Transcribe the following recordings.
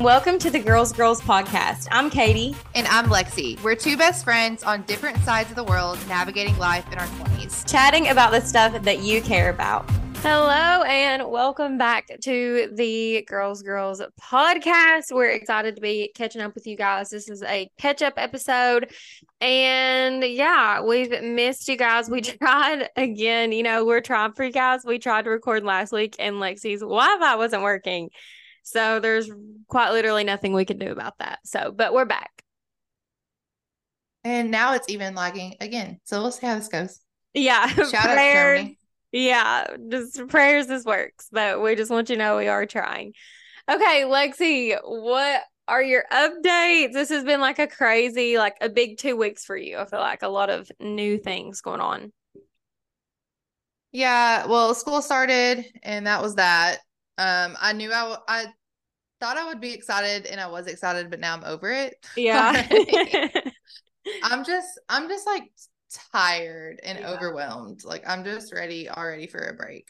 Welcome to the Girls Girls podcast. I'm Katie. And I'm Lexi. We're two best friends on different sides of the world navigating life in our 20s, chatting about the stuff that you care about. Hello, and welcome back to the Girls Girls podcast. We're excited to be catching up with you guys. This is a catch up episode. And yeah, we've missed you guys. We tried again, you know, we're trying for you guys. We tried to record last week, and Lexi's Wi Fi wasn't working. So there's quite literally nothing we can do about that. So, but we're back. And now it's even lagging again. So we'll see how this goes. Yeah. Shout out Germany. Yeah, just prayers this works, but we just want you to know we are trying. Okay, Lexi, what are your updates? This has been like a crazy, like a big two weeks for you. I feel like a lot of new things going on. Yeah, well, school started and that was that. Um, I knew I, I thought I would be excited and I was excited, but now I'm over it. Yeah. I'm just, I'm just like tired and yeah. overwhelmed. Like I'm just ready already for a break.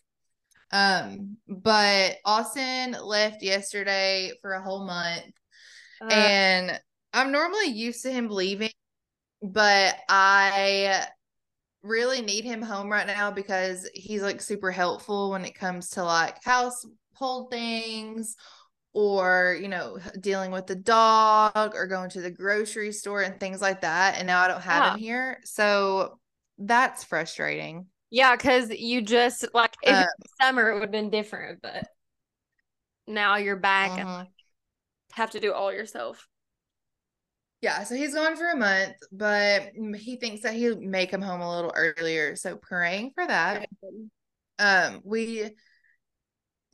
Um, but Austin left yesterday for a whole month. Uh, and I'm normally used to him leaving, but I really need him home right now because he's like super helpful when it comes to like household things or you know dealing with the dog or going to the grocery store and things like that and now i don't have yeah. him here so that's frustrating yeah because you just like if uh, summer it would have been different but now you're back uh-huh. and mm-hmm. have to do all yourself yeah so he's gone for a month but he thinks that he'll make him home a little earlier so praying for that um we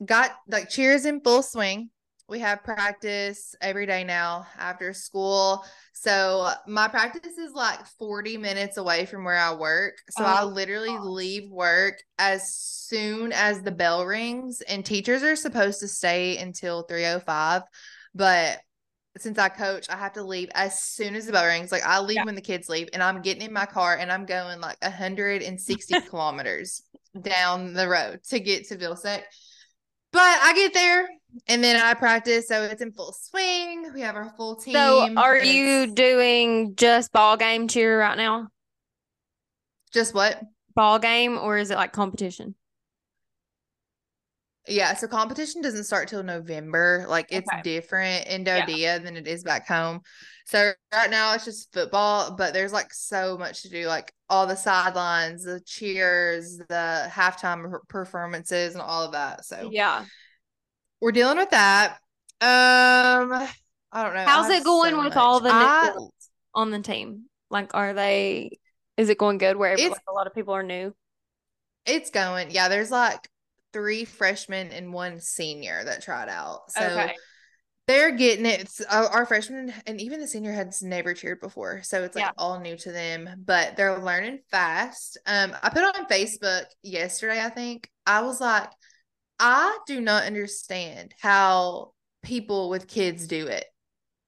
got like cheers in full swing. We have practice every day now after school. So my practice is like 40 minutes away from where I work. So oh, I literally gosh. leave work as soon as the bell rings and teachers are supposed to stay until 305, but since I coach, I have to leave as soon as the bell rings. Like I leave yeah. when the kids leave, and I'm getting in my car and I'm going like 160 kilometers down the road to get to Vilseck. But I get there and then I practice, so it's in full swing. We have our full team. So, are you doing just ball game cheer right now? Just what? Ball game, or is it like competition? Yeah, so competition doesn't start till November. Like it's okay. different in DoDEA yeah. than it is back home. So right now it's just football, but there's like so much to do, like all the sidelines, the cheers, the halftime performances, and all of that. So yeah, we're dealing with that. Um, I don't know. How's it going so with much. all the I, on the team? Like, are they? Is it going good? Where like, a lot of people are new. It's going. Yeah, there's like three freshmen and one senior that tried out. So. Okay they're getting it. Uh, our freshmen and even the senior has never cheered before, so it's like yeah. all new to them. But they're learning fast. Um, I put on Facebook yesterday. I think I was like, I do not understand how people with kids do it.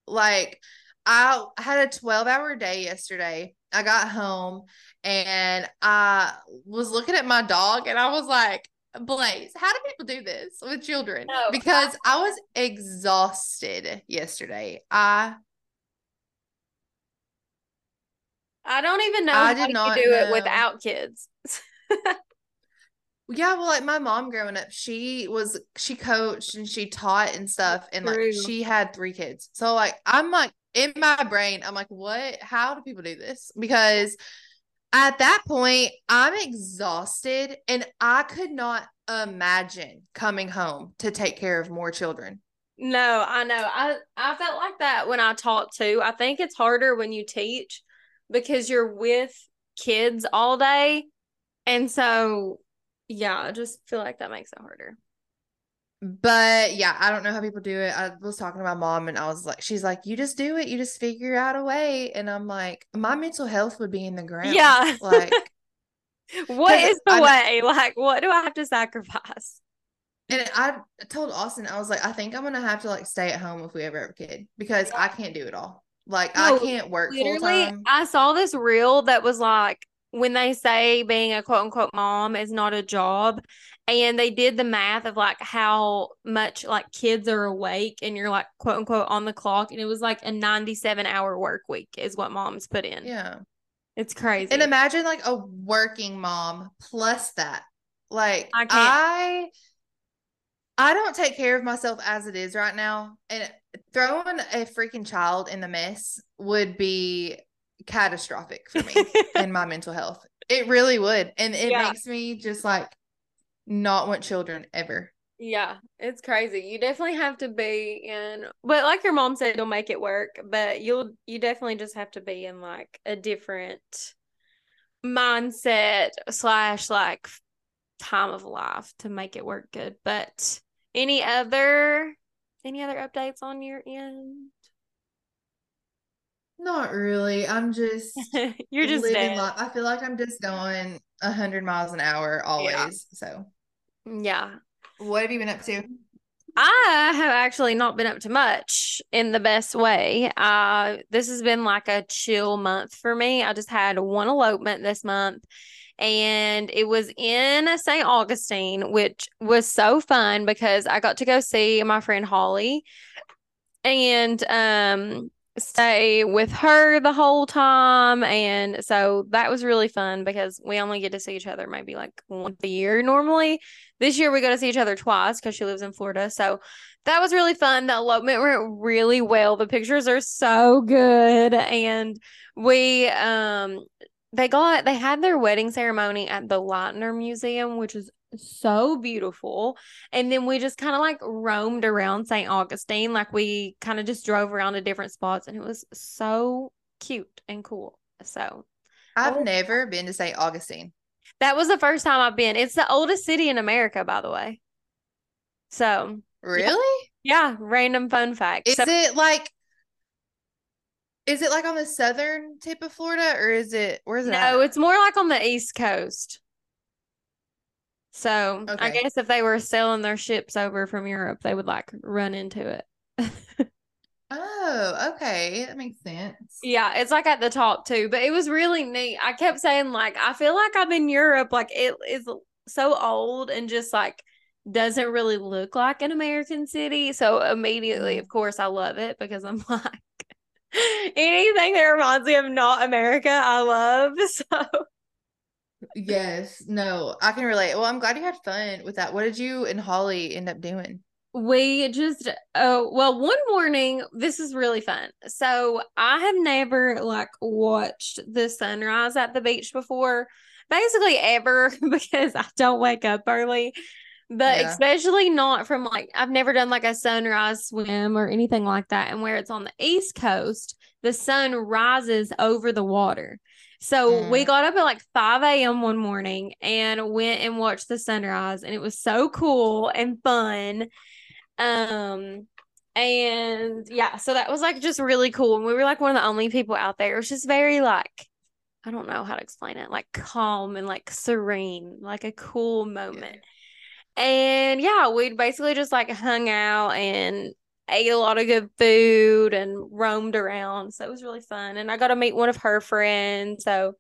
Like, I had a twelve hour day yesterday. I got home and I was looking at my dog, and I was like, Blaze, how do people do this with children? No, because I, I was exhausted yesterday. I I don't even know I did not do know. it without kids. yeah, well, like my mom growing up, she was she coached and she taught and stuff, and like she had three kids. So like I'm like in my brain, I'm like, what? How do people do this? Because at that point, I'm exhausted and I could not imagine coming home to take care of more children. No, I know. I I felt like that when I taught too. I think it's harder when you teach because you're with kids all day. And so yeah, I just feel like that makes it harder but yeah, I don't know how people do it. I was talking to my mom and I was like, she's like, you just do it. You just figure out a way. And I'm like, my mental health would be in the ground. Yeah. Like, what is the I, way? Like, what do I have to sacrifice? And I told Austin, I was like, I think I'm going to have to like stay at home if we ever have a kid because I can't do it all. Like, no, I can't work. Literally, I saw this reel that was like, when they say being a quote unquote mom is not a job and they did the math of like how much like kids are awake and you're like quote unquote on the clock and it was like a 97 hour work week is what moms put in. Yeah. It's crazy. and imagine like a working mom plus that. Like I i i don't take care of myself as it is right now and throwing a freaking child in the mess would be catastrophic for me and my mental health it really would and it Yeah. makes me just like not want children ever Yeah, it's crazy. You definitely have to be in, but like your mom said, you'll make it work. But you'll, you definitely just have to be in like a different mindset slash like time of life to make it work good. But any other, any other updates on your end? Not really i'm just You're just living life i feel like i'm just going 100 miles an hour always so Yeah. what have you been up to I have actually not been up to much in the best way. Uh, this has been like a chill month for me. I just had one elopement this month, and it was in St. Augustine, which was so fun because I got to go see my friend Holly and um stay with her the whole time. And so that was really fun because we only get to see each other maybe like once a year normally. This year we got to see each other twice because she lives in Florida. So that was really fun. The elopement went really well. The pictures are so good. And we um they got they had their wedding ceremony at the Lightner Museum, which is so beautiful. And then we just kind of like roamed around St. Augustine. Like we kind of just drove around to different spots and it was so cute and cool. So i've Oh. never been to st augustine that was the first time I've been. It's the oldest city in America, by the way. So really yeah, random fun fact. Is So it like is it like on the southern tip of Florida or is it where's it no, at? it's more like on the East Coast. So I guess if they were sailing their ships over from Europe, they would like run into it. Oh, okay. That makes sense. Yeah, it's like at the top too, but it was really neat. I kept saying like I feel like I'm in Europe, like it is so old and just like doesn't really look like an American city. So immediately, Mhm. of course, I love it because I'm like anything that reminds me of not America, I love. So Yes. No, I can relate. Well, I'm glad you had fun with that. What did you and Holly end up doing? We just oh well one morning this is really fun. So I have never like watched the sunrise at the beach before. Basically ever because I don't wake up early. But Yeah. especially not from like I've never done like a sunrise swim or anything like that. And where it's on the East Coast, the sun rises over the water. So we Mm. got up at like 5 a.m. one morning and went and watched the sunrise, and it was so cool and fun. Um, and yeah, so that was like just really cool. And we were like one of the only people out there. It was just very like, I don't know how to explain it, like calm and like serene, like a cool moment. And yeah, we'd basically just like hung out and ate a lot of good food and roamed around. So it was really fun. And I got to meet one of her friends. So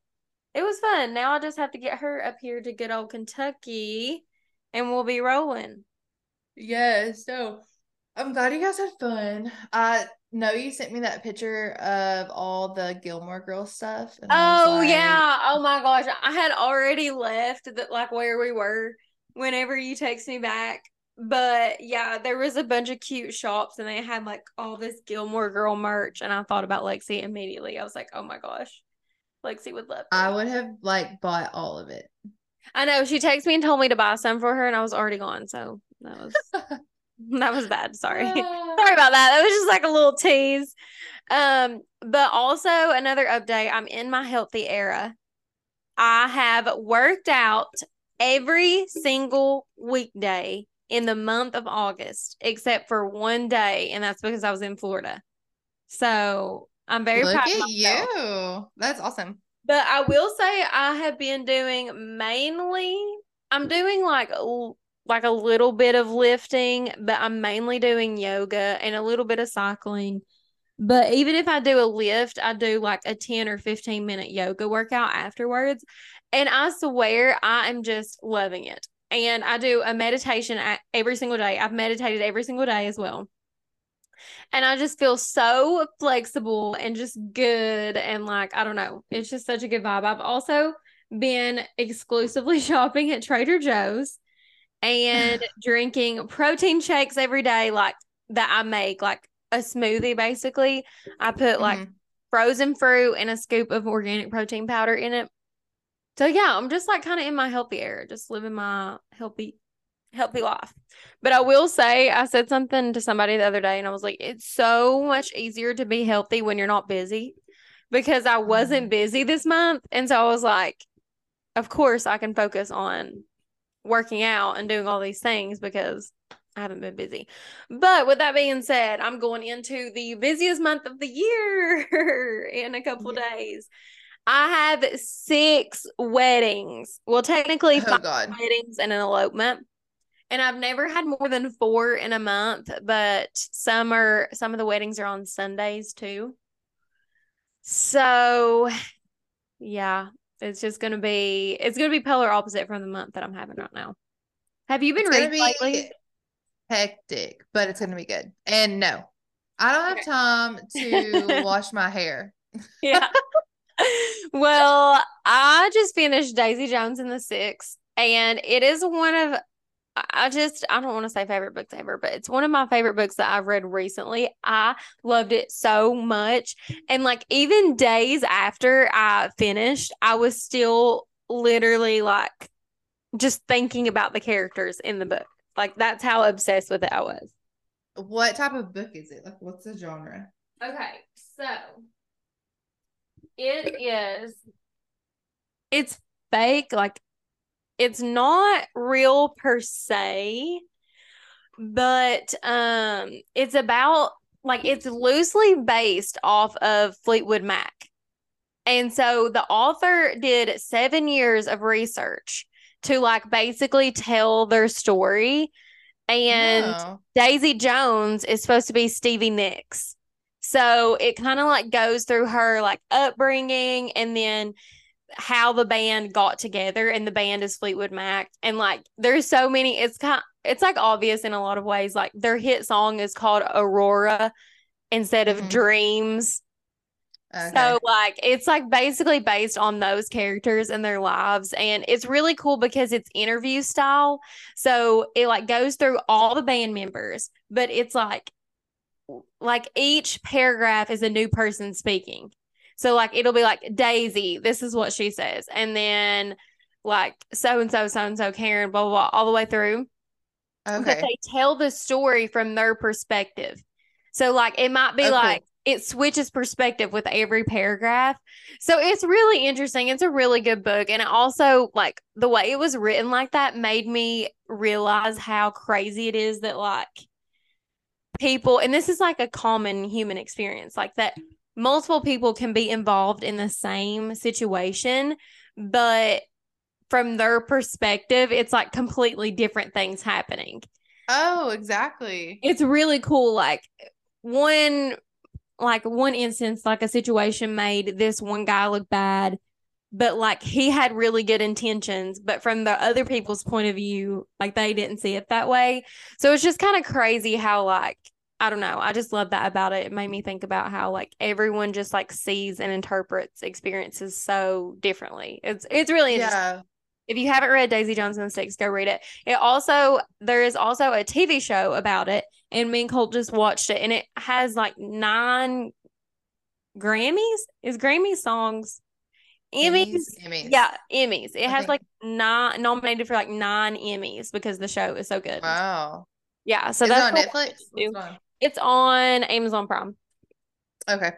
it was fun. Now I just have to get her up here to good old Kentucky and we'll be rolling. Yes. So I'm glad you guys had fun. I know you sent me that picture of all the Gilmore Girls stuff. and Oh like, yeah. Oh my gosh. I had already left that like where we were whenever you text me back. But yeah, there was a bunch of cute shops and they had like all this Gilmore Girl merch and I thought about Lexi immediately. I was like, "Oh my gosh. Lexi would love I would have like bought all of it. I know she texted me and told me to buy some for her and I was already gone. So that was that was bad. Sorry. Sorry about that. That was just like a little tease. Um, but also another update. I'm in my healthy era. I have worked out every single weekday in the month of August, except for one day, and that's because I was in Florida. So I'm very Look proud at you. That's awesome. But I will say I have been doing mainly I'm doing like like a little bit of lifting, but I'm mainly doing yoga and a little bit of cycling. But even if I do a lift, I do like a 10 or 15 minute yoga workout afterwards. And I swear I am just loving it. And I do a meditation every single day. I've meditated every single day as well. And I just feel so flexible and just good. And like, I don't know, it's just such a good vibe. I've also been exclusively shopping at Trader Joe's and drinking protein shakes every day, like that I make, like a smoothie basically. I put like mm-hmm. frozen fruit and a scoop of organic protein powder in it. So yeah, I'm just like kind of in my healthy era, just living my healthy healthy life. But I will say I said something to somebody the other day and I was like, it's so much easier to be healthy when you're not busy because I wasn't mm-hmm. busy this month. And so I was like, of course I can focus on working out and doing all these things because I haven't been busy. But with that being said, I'm going into the busiest month of the year in a couple yeah. days. I have six weddings. Well, technically, oh, five God. weddings and an elopement. And I've never had more than four in a month, but some are some of the weddings are on Sundays too. So yeah, it's just gonna be it's gonna be polar opposite from the month that I'm having right now. Have you been reading lately? hectic, but it's gonna be good. And no, I don't have time to wash my hair. yeah. well, I just finished Daisy Jones and the Six, and it is one of I just I don't want to say favorite books ever, but it's one of my favorite books that I've read recently. I loved it so much. And like even days after I finished, I was still literally like just thinking about the characters in the book. Like that's how obsessed with it I was. What type of book is it? Like what's the genre? Okay, so it is it's fake, like it's not real per se, but um it's about like it's loosely based off of Fleetwood Mac. And so the author did 7 years of research to like basically tell their story. And oh. Daisy Jones is supposed to be Stevie Nicks. So it kind of like goes through her like upbringing and then how the band got together and the band is Fleetwood Mac and like there's so many it's kind it's like obvious in a lot of ways like their hit song is called Aurora instead of mm-hmm. Dreams Okay. So like it's like basically based on those characters and their lives and it's really cool because it's interview style. So it like goes through all the band members, but it's like like each paragraph is a new person speaking. So like it'll be like Daisy, this is what she says. And then like so and so, so and so, Karen, blah, blah, blah, all the way through. Okay. But they tell the story from their perspective. So like it might be oh, okay. like it switches perspective with every paragraph. So it's really interesting. It's a really good book. And also, like, the way it was written like that made me realize how crazy it is that, like, people, and this is like a common human experience, like that multiple people can be involved in the same situation, but from their perspective, it's like completely different things happening. Oh, exactly. It's really cool. Like, one like one instance, like a situation made this one guy look bad, but like he had really good intentions, but from the other people's point of view, like they didn't see it that way. So it's just kind of crazy how like I don't know. I just love that about it. It made me think about how like everyone just like sees and interprets experiences so differently. It's it's really interesting. Yeah. If you haven't read Daisy Jones and the Six, go read it. It also there is also a TV show about it, and me and Colt just watched it, and it has like nine Grammys. Is Grammy songs? Emmys? Emmys. Yeah, Emmys. It I has think. like nine nominated for like nine Emmys because the show is so good. Wow. Yeah. So is that's it on Netflix. It's on Amazon Prime. Okay.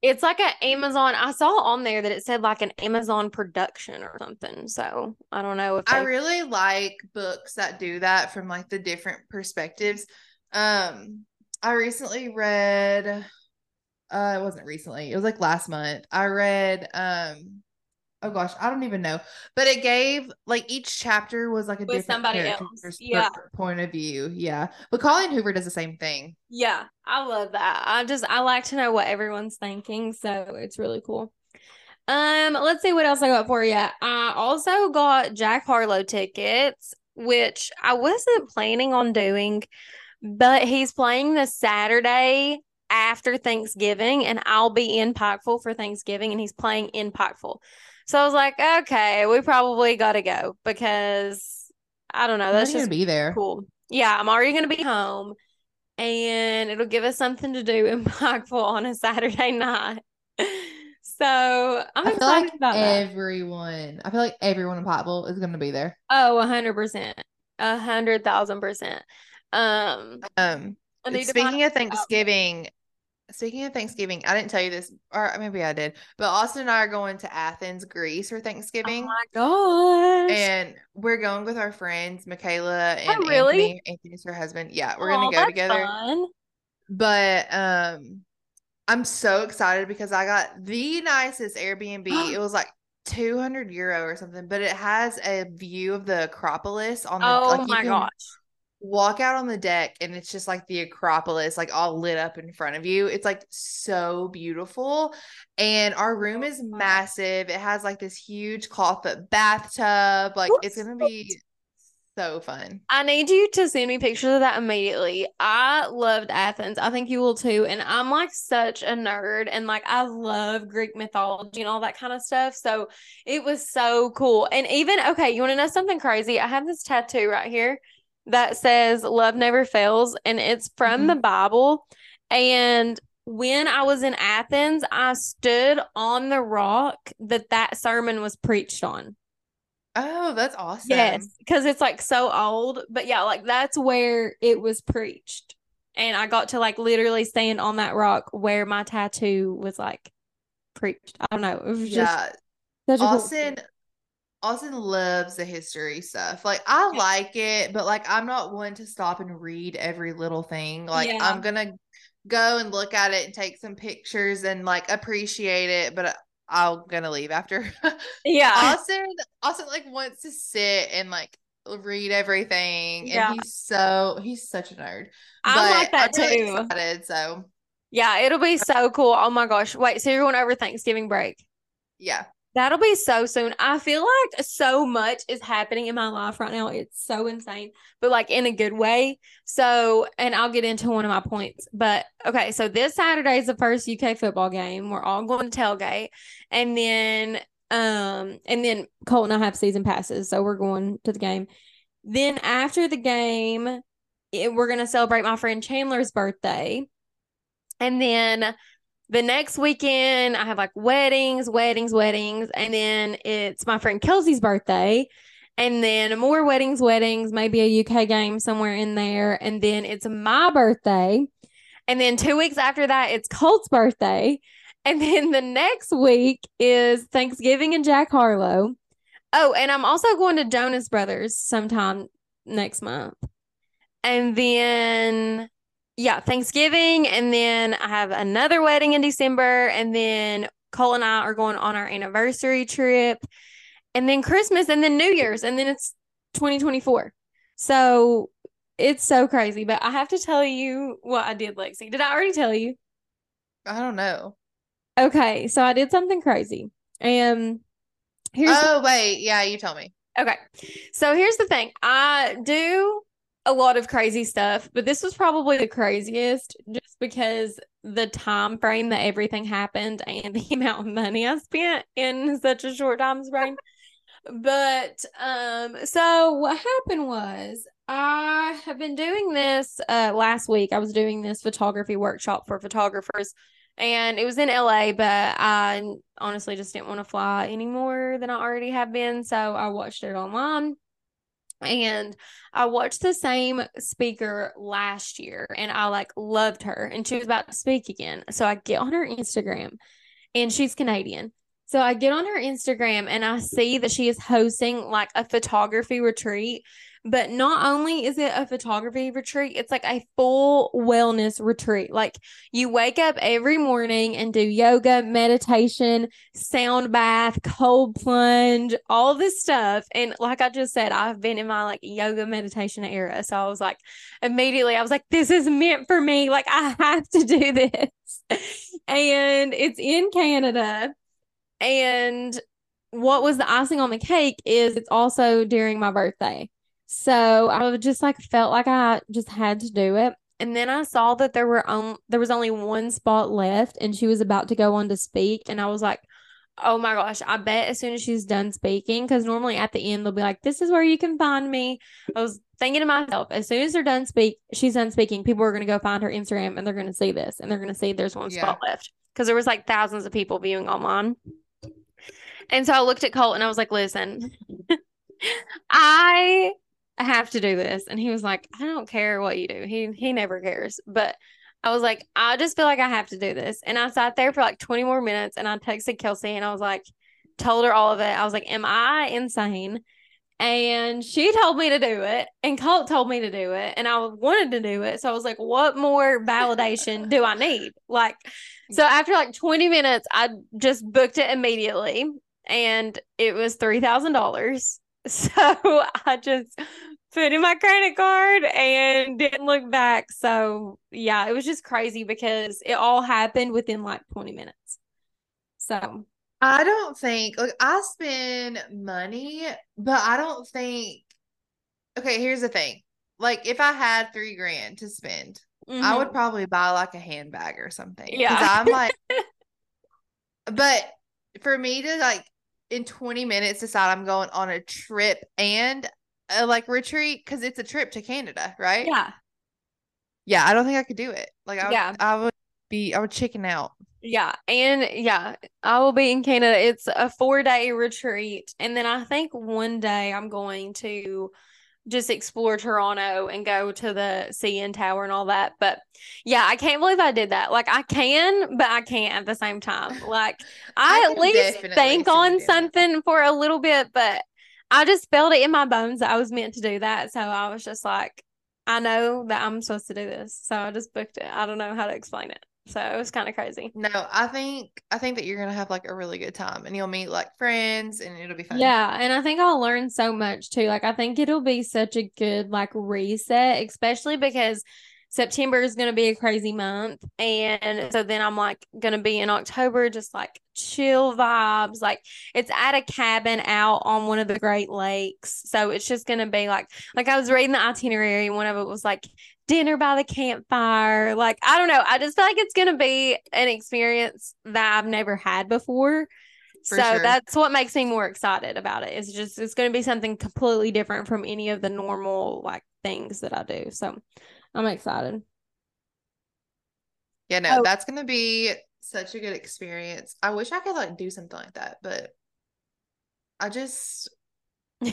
It's like an Amazon. I saw on there that it said like an Amazon production or something. So I don't know if they- I really like books that do that from like the different perspectives. Um, I recently read. Uh, it wasn't recently. It was like last month. I read um oh gosh, I don't even know. But it gave like each chapter was like a With different somebody else. Yeah. point of view. Yeah. But Colleen Hoover does the same thing. Yeah, I love that. I just I like to know what everyone's thinking, so it's really cool. Um, let's see what else I got for you. I also got Jack Harlow tickets, which I wasn't planning on doing, but he's playing the Saturday after Thanksgiving, and I'll be in Pikeville for Thanksgiving, and he's playing in Pikeville. So I was like, okay, we probably got to go because I don't know. I'm That's just gonna be there. cool. Yeah, I'm already going to be home and it'll give us something to do in Pikeville on a Saturday night. So I'm I feel excited like about that. everyone. I feel like everyone in Pottville is gonna be there. Oh, a hundred percent. A hundred thousand percent. Um Um, I speaking of Thanksgiving, speaking of Thanksgiving, I didn't tell you this, or maybe I did, but Austin and I are going to Athens, Greece for Thanksgiving. Oh my gosh. and we're going with our friends, Michaela and Oh, really? Anthony. Anthony's her husband. Yeah, we're Aw, gonna go together. fun. But um I'm so excited because I got the nicest Airbnb. it was like 200 euro or something, but it has a view of the Acropolis on the Oh like my can gosh. Walk out on the deck and it's just like the Acropolis like all lit up in front of you. It's like so beautiful. And our room is massive. It has like this huge clawfoot bathtub. Like it's gonna be so fun. I need you to send me pictures of that immediately. I loved Athens. I think you will too. And I'm like such a nerd and like I love Greek mythology and all that kind of stuff. So it was so cool. And even, okay, you want to know something crazy? I have this tattoo right here that says love never fails and it's from Mhm. the Bible. And when I was in Athens, I stood on the rock that that sermon was preached on. Oh, that's awesome. Yes, because it's like so old. But yeah, like that's where it was preached. And I got to like literally stand on that rock where my tattoo was like preached. I don't know. It was just Yeah. such a cool Austin loves the history stuff. Like I like it, but like I'm not one to stop and read every little thing. Like Yeah. I'm gonna go and look at it and take some pictures and like appreciate it, but uh, I'm gonna leave after. Yeah. Austin Austin like wants to sit and like read everything, and Yeah. he's so he's such a nerd. I'm like that I'm really too. excited, so Yeah, it'll be so cool. Oh my gosh. Wait, so you're going over Thanksgiving break? yeah. That'll be so soon. I feel like so much is happening in my life right now. It's so insane, but like in a good way. So, and I'll get into one of my points. But okay, so this Saturday is the first UK football game. We're all going to tailgate. And then um and then Colt and I have season passes, so we're going to the game. Then after the game, it, we're going to celebrate my friend Chandler's birthday. And then the next weekend, I have like weddings, weddings, weddings. And then it's my friend Kelsey's birthday. And then more weddings, weddings, maybe a UK game somewhere in there. And then it's my birthday. And then two weeks after that, it's Colt's birthday. And then the next week is Thanksgiving and Jack Harlow. Oh, and I'm also going to Jonas Brothers sometime next month. And then yeah, Thanksgiving, and then I have another wedding in December, and then Cole and I are going on our anniversary trip, and then Christmas, and then New Year's, and then it's 2024. So it's so crazy. But I have to tell you what I did, Lexi. Did I already tell you? I don't know. Okay, so I did something crazy. And here's Oh wait, yeah, you tell me. Okay. So here's the thing. I do a lot of crazy stuff, but this was probably the craziest just because the time frame that everything happened and the amount of money I spent in such a short time frame. But um so what happened was I have been doing this uh last week. I was doing this photography workshop for photographers and it was in LA, but I honestly just didn't want to fly any more than I already have been. So I watched it online. And I watched the same speaker last year and I like loved her and she was about to speak again. So I get on her Instagram and she's Canadian. So I get on her Instagram and I see that she is hosting like a photography retreat But not only is it a photography retreat, it's like a full wellness retreat. Like you wake up every morning and do yoga, meditation, sound bath, cold plunge, all this stuff. And like I just said, I've been in my like yoga meditation era. So I was like, immediately, I was like, this is meant for me. Like I have to do this. and it's in Canada. And what was the icing on the cake is it's also during my birthday. So I just like felt like I just had to do it. And then I saw that there were um there was only one spot left and she was about to go on to speak and I was like, "Oh my gosh, I bet as soon as she's done speaking cuz normally at the end they'll be like, "This is where you can find me." I was thinking to myself, as soon as they're done speak, she's done speaking, people are going to go find her Instagram and they're going to see this and they're going to see there's one yeah. spot left cuz there was like thousands of people viewing online. And so I looked at Colt and I was like, listen, I have to do this. And he was like, I don't care what you do. He he never cares. But I was like, I just feel like I have to do this. And I sat there for like 20 more minutes and I texted Kelsey and I was like, told her all of it. I was like, Am I insane? And she told me to do it, and Colt told me to do it, and I wanted to do it. So I was like, what more validation do I need? Like, so after like 20 minutes, I just booked it immediately and it was $3,000. So I just put in my credit card and didn't look back. So yeah, it was just crazy because it all happened within like 20 minutes. So I don't think like I spend money, but I don't think okay, here's the thing. Like if I had three grand to spend, mm-hmm. I would mm-hmm. probably buy like a handbag or something. Yeah. I'm like but for me to like in 20 minutes decide I'm going on a trip and a like retreat because it's a trip to Canada, right? Yeah. Yeah, I don't think I could do it. Like, I, yeah. I would be, I would chicken out. Yeah. And yeah, I will be in Canada. It's a four day retreat. And then I think one day I'm going to just explore Toronto and go to the CN Tower and all that. But yeah, I can't believe I did that. Like I can, but I can't at the same time. Like I, I at least think on something for a little bit, but I just felt it in my bones that I was meant to do that. So I was just like, I know that I'm supposed to do this. So I just booked it. I don't know how to explain it. So it was kind of crazy. No, I think I think that you're gonna have like a really good time and you'll meet like friends and it'll be fun. Yeah, and I think I'll learn so much too. Like I think it'll be such a good like reset, especially because September is going to be a crazy month. And so then I'm like going to be in October, just like chill vibes. Like it's at a cabin out on one of the Great Lakes. So it's just going to be like, like I was reading the itinerary. One of it was like dinner by the campfire. Like, I don't know. I just feel like it's going to be an experience that I've never had before. For so sure. that's what makes me more excited about it. It's just it's going to be something completely different from any of the normal like things that I do. So I'm excited. Yeah, no, oh. that's gonna be such a good experience. I wish I could like do something like that, but I just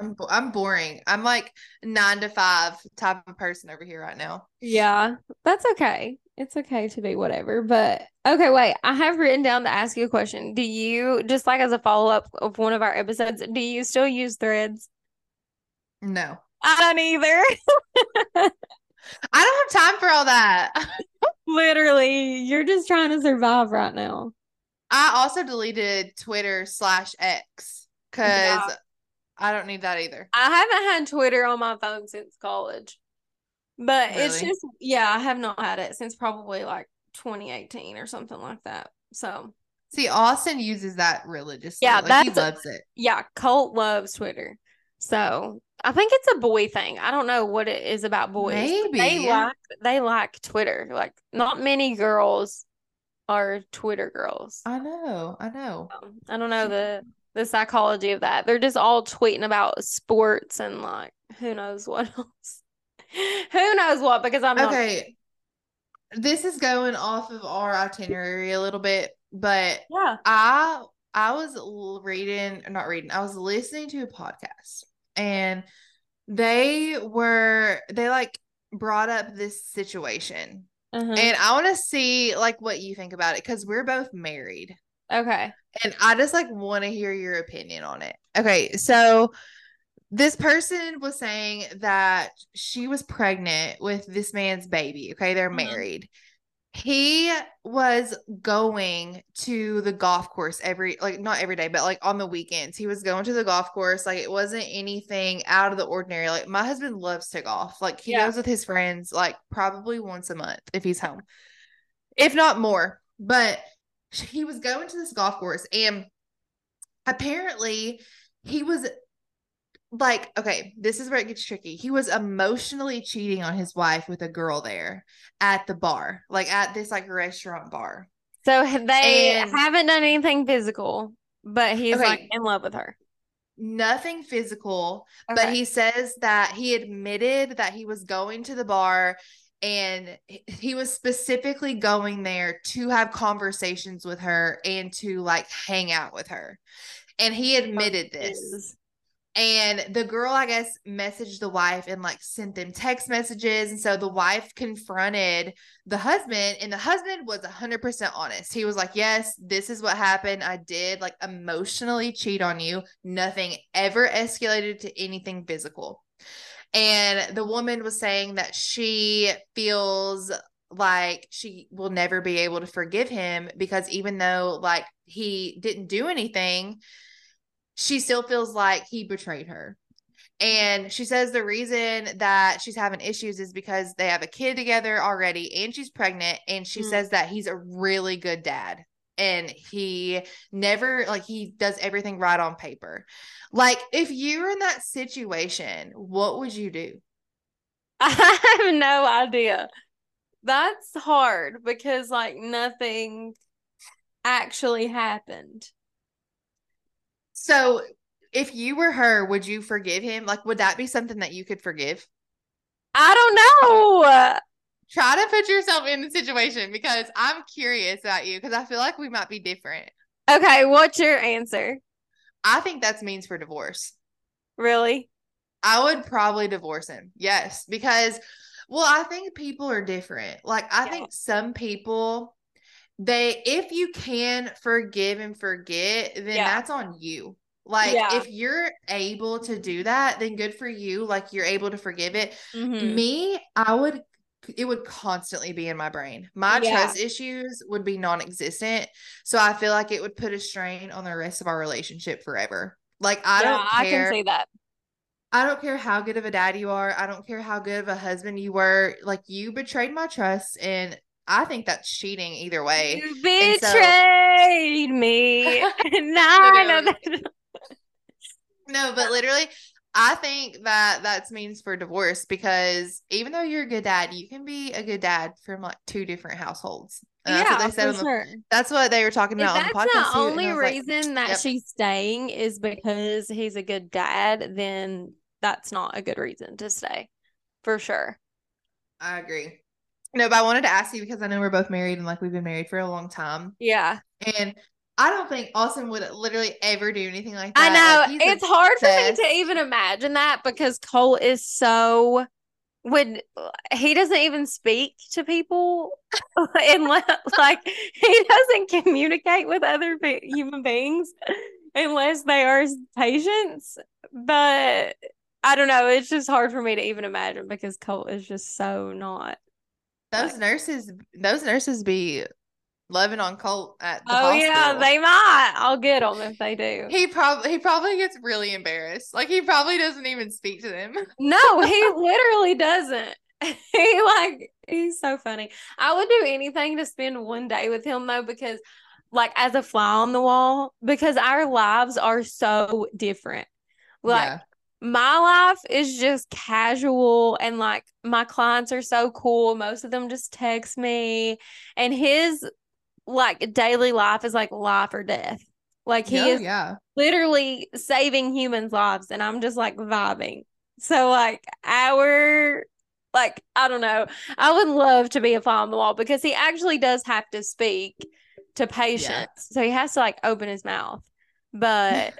I'm I'm boring. I'm like nine to five type of person over here right now. Yeah, that's okay. It's okay to be whatever. But okay, wait. I have written down to ask you a question. Do you just like as a follow up of one of our episodes? Do you still use Threads? No, I don't either. I don't have time for all that. Literally, you're just trying to survive right now. I also deleted Twitter slash X because yeah. I don't need that either. I haven't had Twitter on my phone since college, but really? it's just yeah, I have not had it since probably like 2018 or something like that. So see, Austin uses that religiously. Yeah, like, he loves it. Yeah, Colt loves Twitter. So I think it's a boy thing. I don't know what it is about boys. Maybe they like they like Twitter. Like not many girls are Twitter girls. I know. I know. Um, I don't know the the psychology of that. They're just all tweeting about sports and like who knows what else. who knows what because I'm okay. Not- this is going off of our itinerary a little bit, but yeah, I I was reading, not reading, I was listening to a podcast and they were they like brought up this situation uh-huh. and i want to see like what you think about it because we're both married okay and i just like want to hear your opinion on it okay so this person was saying that she was pregnant with this man's baby. Okay, they're Mhm. married. He was going to the golf course every like not every day, but like on the weekends. He was going to the golf course. Like it wasn't anything out of the ordinary. Like my husband loves to golf. Like he Yeah. goes with his friends like probably once a month if he's home. If not more. But he was going to this golf course and apparently he was like okay this is where it gets tricky. He was emotionally cheating on his wife with a girl there at the bar like at this like restaurant bar. So they And- haven't done anything physical, but he's Okay. like in love with her. nothing physical but he says that he admitted that he was going to the bar and he- was specifically going there to have conversations with her and to like hang out with her. And he admitted this. Is- And the girl, I guess, messaged the wife and like sent them text messages. And so the wife confronted the husband, and the husband was 100% honest. He was like, Yes, this is what happened. I did like emotionally cheat on you. Nothing ever escalated to anything physical. And the woman was saying that she feels like she will never be able to forgive him because even though like he didn't do anything, she still feels like he betrayed her. And she says the reason that she's having issues is because they have a kid together already and she's pregnant. And she Mm. says that he's a really good dad and he never, like, he does everything right on paper. Like, if you were in that situation, what would you do? I have no idea. That's hard because like nothing actually happened. So, if you were her, would you forgive him? Like, would that be something that you could forgive? I don't know. Try to put yourself in the situation because I'm curious about you because I feel like we might be different. Okay, what's your answer? I think that's means for divorce. Really? I would probably divorce him. Yes, because well, I think people are different. Like I Yeah. think some people they if you can forgive and forget, then Yeah. that's on you. Like Yeah. if you're able to do that, then good for you. Like you're able to forgive it. Mhm. Me, I would it would constantly be in my brain. My Yeah. trust issues would be non-existent. So I feel like it would put a strain on the rest of our relationship forever. Like I yeah, don't I can say that. I don't care how good of a dad you are. I don't care how good of a husband you were. Like you betrayed my trust and I think that's cheating either way. You And so- betrayed me. no, I know that. No, but literally I think that that's means for divorce because even though you're a good dad, you can be a good dad from like two different households. And that's what yeah, they said for the sure. That's what they were talking If about on the that's podcast. the only was like, reason that yep. she's staying is because he's a good dad, then that's not a good reason to stay. For sure. I agree. No, but I wanted to ask you because I know we're both married and like we've been married for a long time. Yeah. And I don't think Austin would literally ever do anything like that. I know. Like, it's hard for me to even imagine that because Cole is so when he doesn't even speak to people unless like he doesn't communicate with other be- human beings unless they are patients. But I don't know. It's just hard for me to even imagine because Cole is just so not. Those like- nurses those nurses be loving on Colt at the Oh yeah, they might. I'll get them if they do. he probably he probably gets really embarrassed. Like he probably doesn't even speak to them. No, he literally doesn't. He like he's so funny. I would do anything to spend one day with him though, because like as a fly on the wall, because our lives are so different. Like yeah. My life is just casual and like my clients are so cool. Most of them just text me. And his like daily life is like life or death. Like he Yeah, is yeah. literally saving humans' lives, and I'm just like vibing. So like our like I don't know. I would love to be a fly on the wall because he actually does have to speak to patients. So he has to like open his mouth. But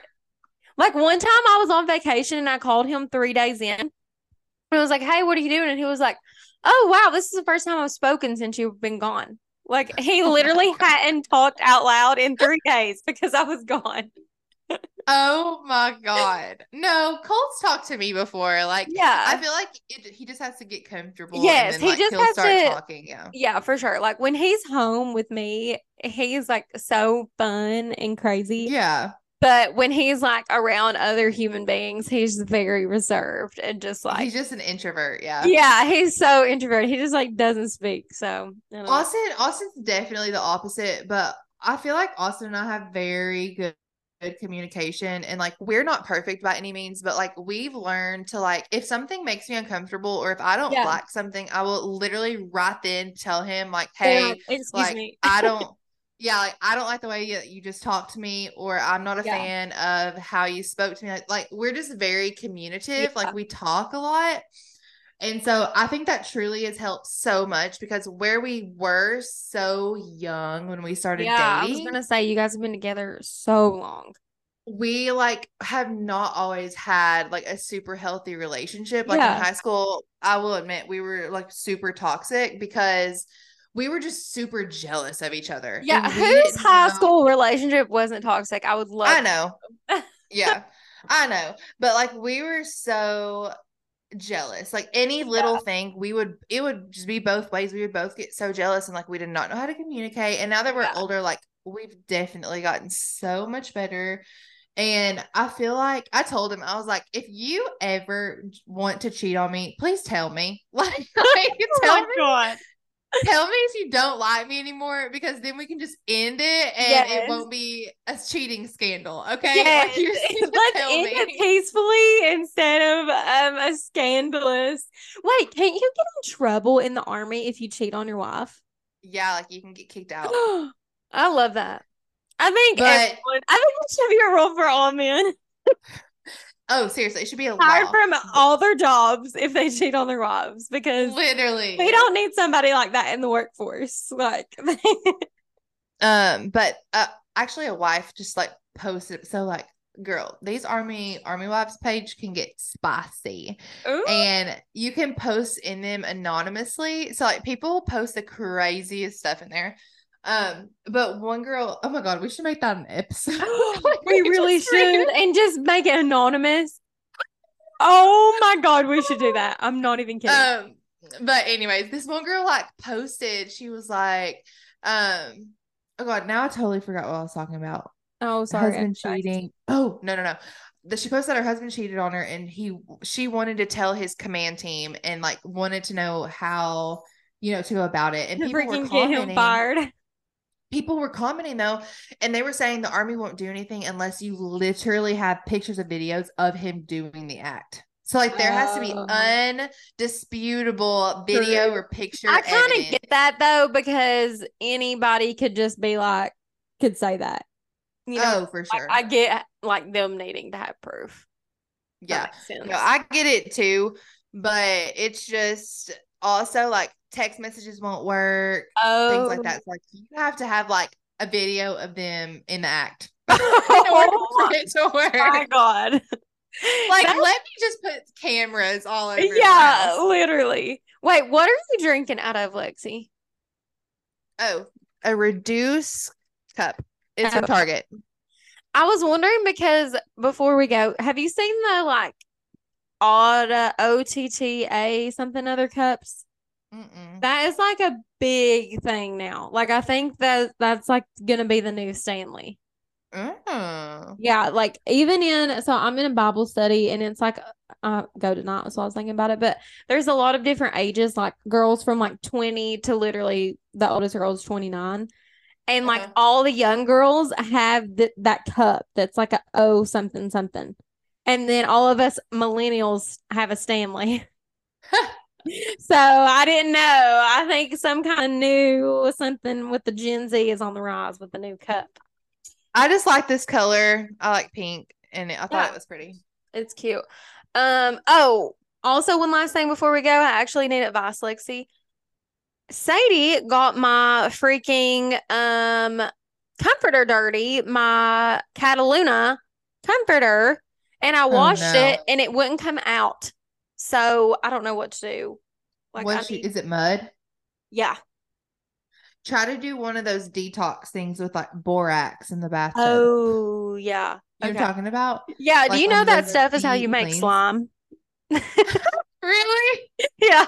like one time I was on vacation and I called him three days in. And I was like, Hey, what are you doing? And he was like, Oh wow, this is the first time I've spoken since you've been gone. Like he literally hadn't talked out loud in three days because I was gone. Oh my god. No, Colt's talked to me before. Like, Yeah. I feel like it, he just has to get comfortable. Yes, and then, he like, just has start to- talking. Yeah. Yeah, for sure. Like when he's home with me, he's like so fun and crazy. Yeah. But when he's like around other human beings, he's very reserved and just like He's just an introvert. Yeah. Yeah, he's so introverted. He just like doesn't speak. So don't know. Austin, Austin's definitely the opposite, but I feel like Austin and I have very good, good communication and like we're not perfect by any means, but like we've learned to like if something makes me uncomfortable or if I don't Yeah. like something, I will literally right then tell him like, hey, like, excuse like me. I don't yeah, like I don't like the way you, you just talked to me or I'm not a Yeah. fan of how you spoke to me. Like, like we're just very communicative. Yeah. Like we talk a lot. And so I think that truly has helped so much because where we were so young when we started yeah, I was gonna say you guys have been together so long. we like have not always had like a super healthy relationship. Like Yeah. in high school, I will admit we were like super toxic because we were just super jealous of each other. Yeah, whose high know- school relationship wasn't toxic? I would love. I know. yeah, I know. But like we were so jealous. Like any little thing, we would it would just be both ways. We would both get so jealous and like we did not know how to communicate. And now that we're Yeah. older, like we've definitely gotten so much better. And I feel like I told him, I was like, if you ever want to cheat on me, please tell me. Like, like Oh tell my me god! Tell me if you don't like me anymore because then we can just end it and Yes. it won't be a cheating scandal. Okay. Yes, Like, you just need let's end me. it peacefully instead of um a scandalous. Wait, can't you get in trouble in the army if you cheat on your wife? Yeah, like you can get kicked out. I love that. I think But- everyone, I think it should be a rule for all men. Oh, seriously, it should be a Hired law. from all their jobs if they cheat on their wives because Literally. we don't need somebody like that in the workforce. Like, Um, but uh, actually, a wife just like posted. So, like, girl, these army army wives page can get spicy, Ooh. and you can post in them anonymously. So, like, people post the craziest stuff in there. Um, but one girl, oh my god, we should make that an episode. We really should and just make it anonymous. Oh my god, we should do that. I'm not even kidding. Um, but anyways, this one girl like posted, she was like, um, oh god, now I totally forgot what I was talking about. oh, sorry. husband cheating. Oh, no, no, no. The, she posted her husband cheated on her and he she wanted to tell his command team and like wanted to know how you know to go about it. And people were freaking get him commenting. fired. People were commenting though, and they were saying the army won't do anything unless you literally have pictures of videos of him doing the act. So like there has to be Oh. undisputable video True. or picture. I kind of get that though because anybody could just be like, could say that. You oh, know, oh, for sure. I get like them needing to have proof. Yeah. No, I get it too, but it's just also like text messages won't work, oh, things like oh. that. So like you have to have like a video of them in the act in order Oh for it to work. my god. Like, That's- let me just put cameras all over. yeah, literally. Wait, what are you drinking out of, Lexi? Oh, a reduce cup. It's Oh. from Target. I was wondering because before we go, have you seen the like odd OTTA something other cups? Mm-mm. That is like a big thing now. Like I think that that's like gonna be the new Stanley. Mm. Yeah, like even in so I'm in a Bible study and it's like I go tonight, so I was thinking about it. But there's a lot of different ages, like girls from like 20 to literally the oldest girl is 29. And like all the young girls have th- that cup that's like a O something something. And then all of us millennials have a Stanley. so I didn't know. I think some kind of new something with the Gen Z is on the rise with the new cup. I just like this color. I like pink, and I thought Yeah. it was pretty. It's cute. Um, oh, also one last thing before we go, I actually need advice, Lexi. Sadie got my freaking um comforter dirty, my Casaluna comforter, and I washed Oh, no. it and it wouldn't come out. So I don't know what to do. Like What need- is it mud? yeah. Try to do one of those detox things with like borax in the bathtub. Oh yeah. you're Okay. talking about? Yeah, Like do you know that stuff is how you make cleans? slime? Really? Yeah,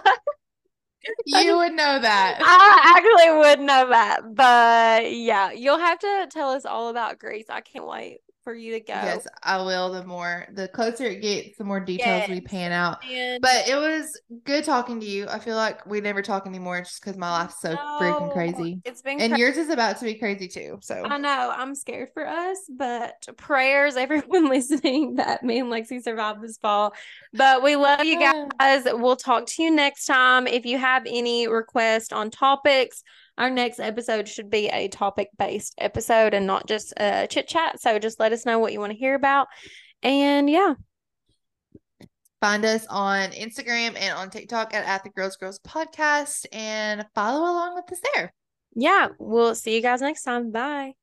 You would know that. I actually would know that, but yeah, you'll have to tell us all about Greece. I can't wait for you to go. Yes, I will. The more, the closer it gets, the more details we pan out. And But it was good talking to you. I feel like we never talk anymore just because my life's so freaking crazy. It's been And cra- yours is about to be crazy too. So I know I'm scared for us, but prayers, everyone listening, that me and Lexi survived this fall. But we love you guys. We'll talk to you next time. If you have any requests on topics, our next episode should be a topic based episode and not just a chit chat. So just let us know what you want to hear about. And yeah, find us on Instagram and on TikTok at, at the Girls Girls Podcast and follow along with us there. yeah, we'll see you guys next time. Bye.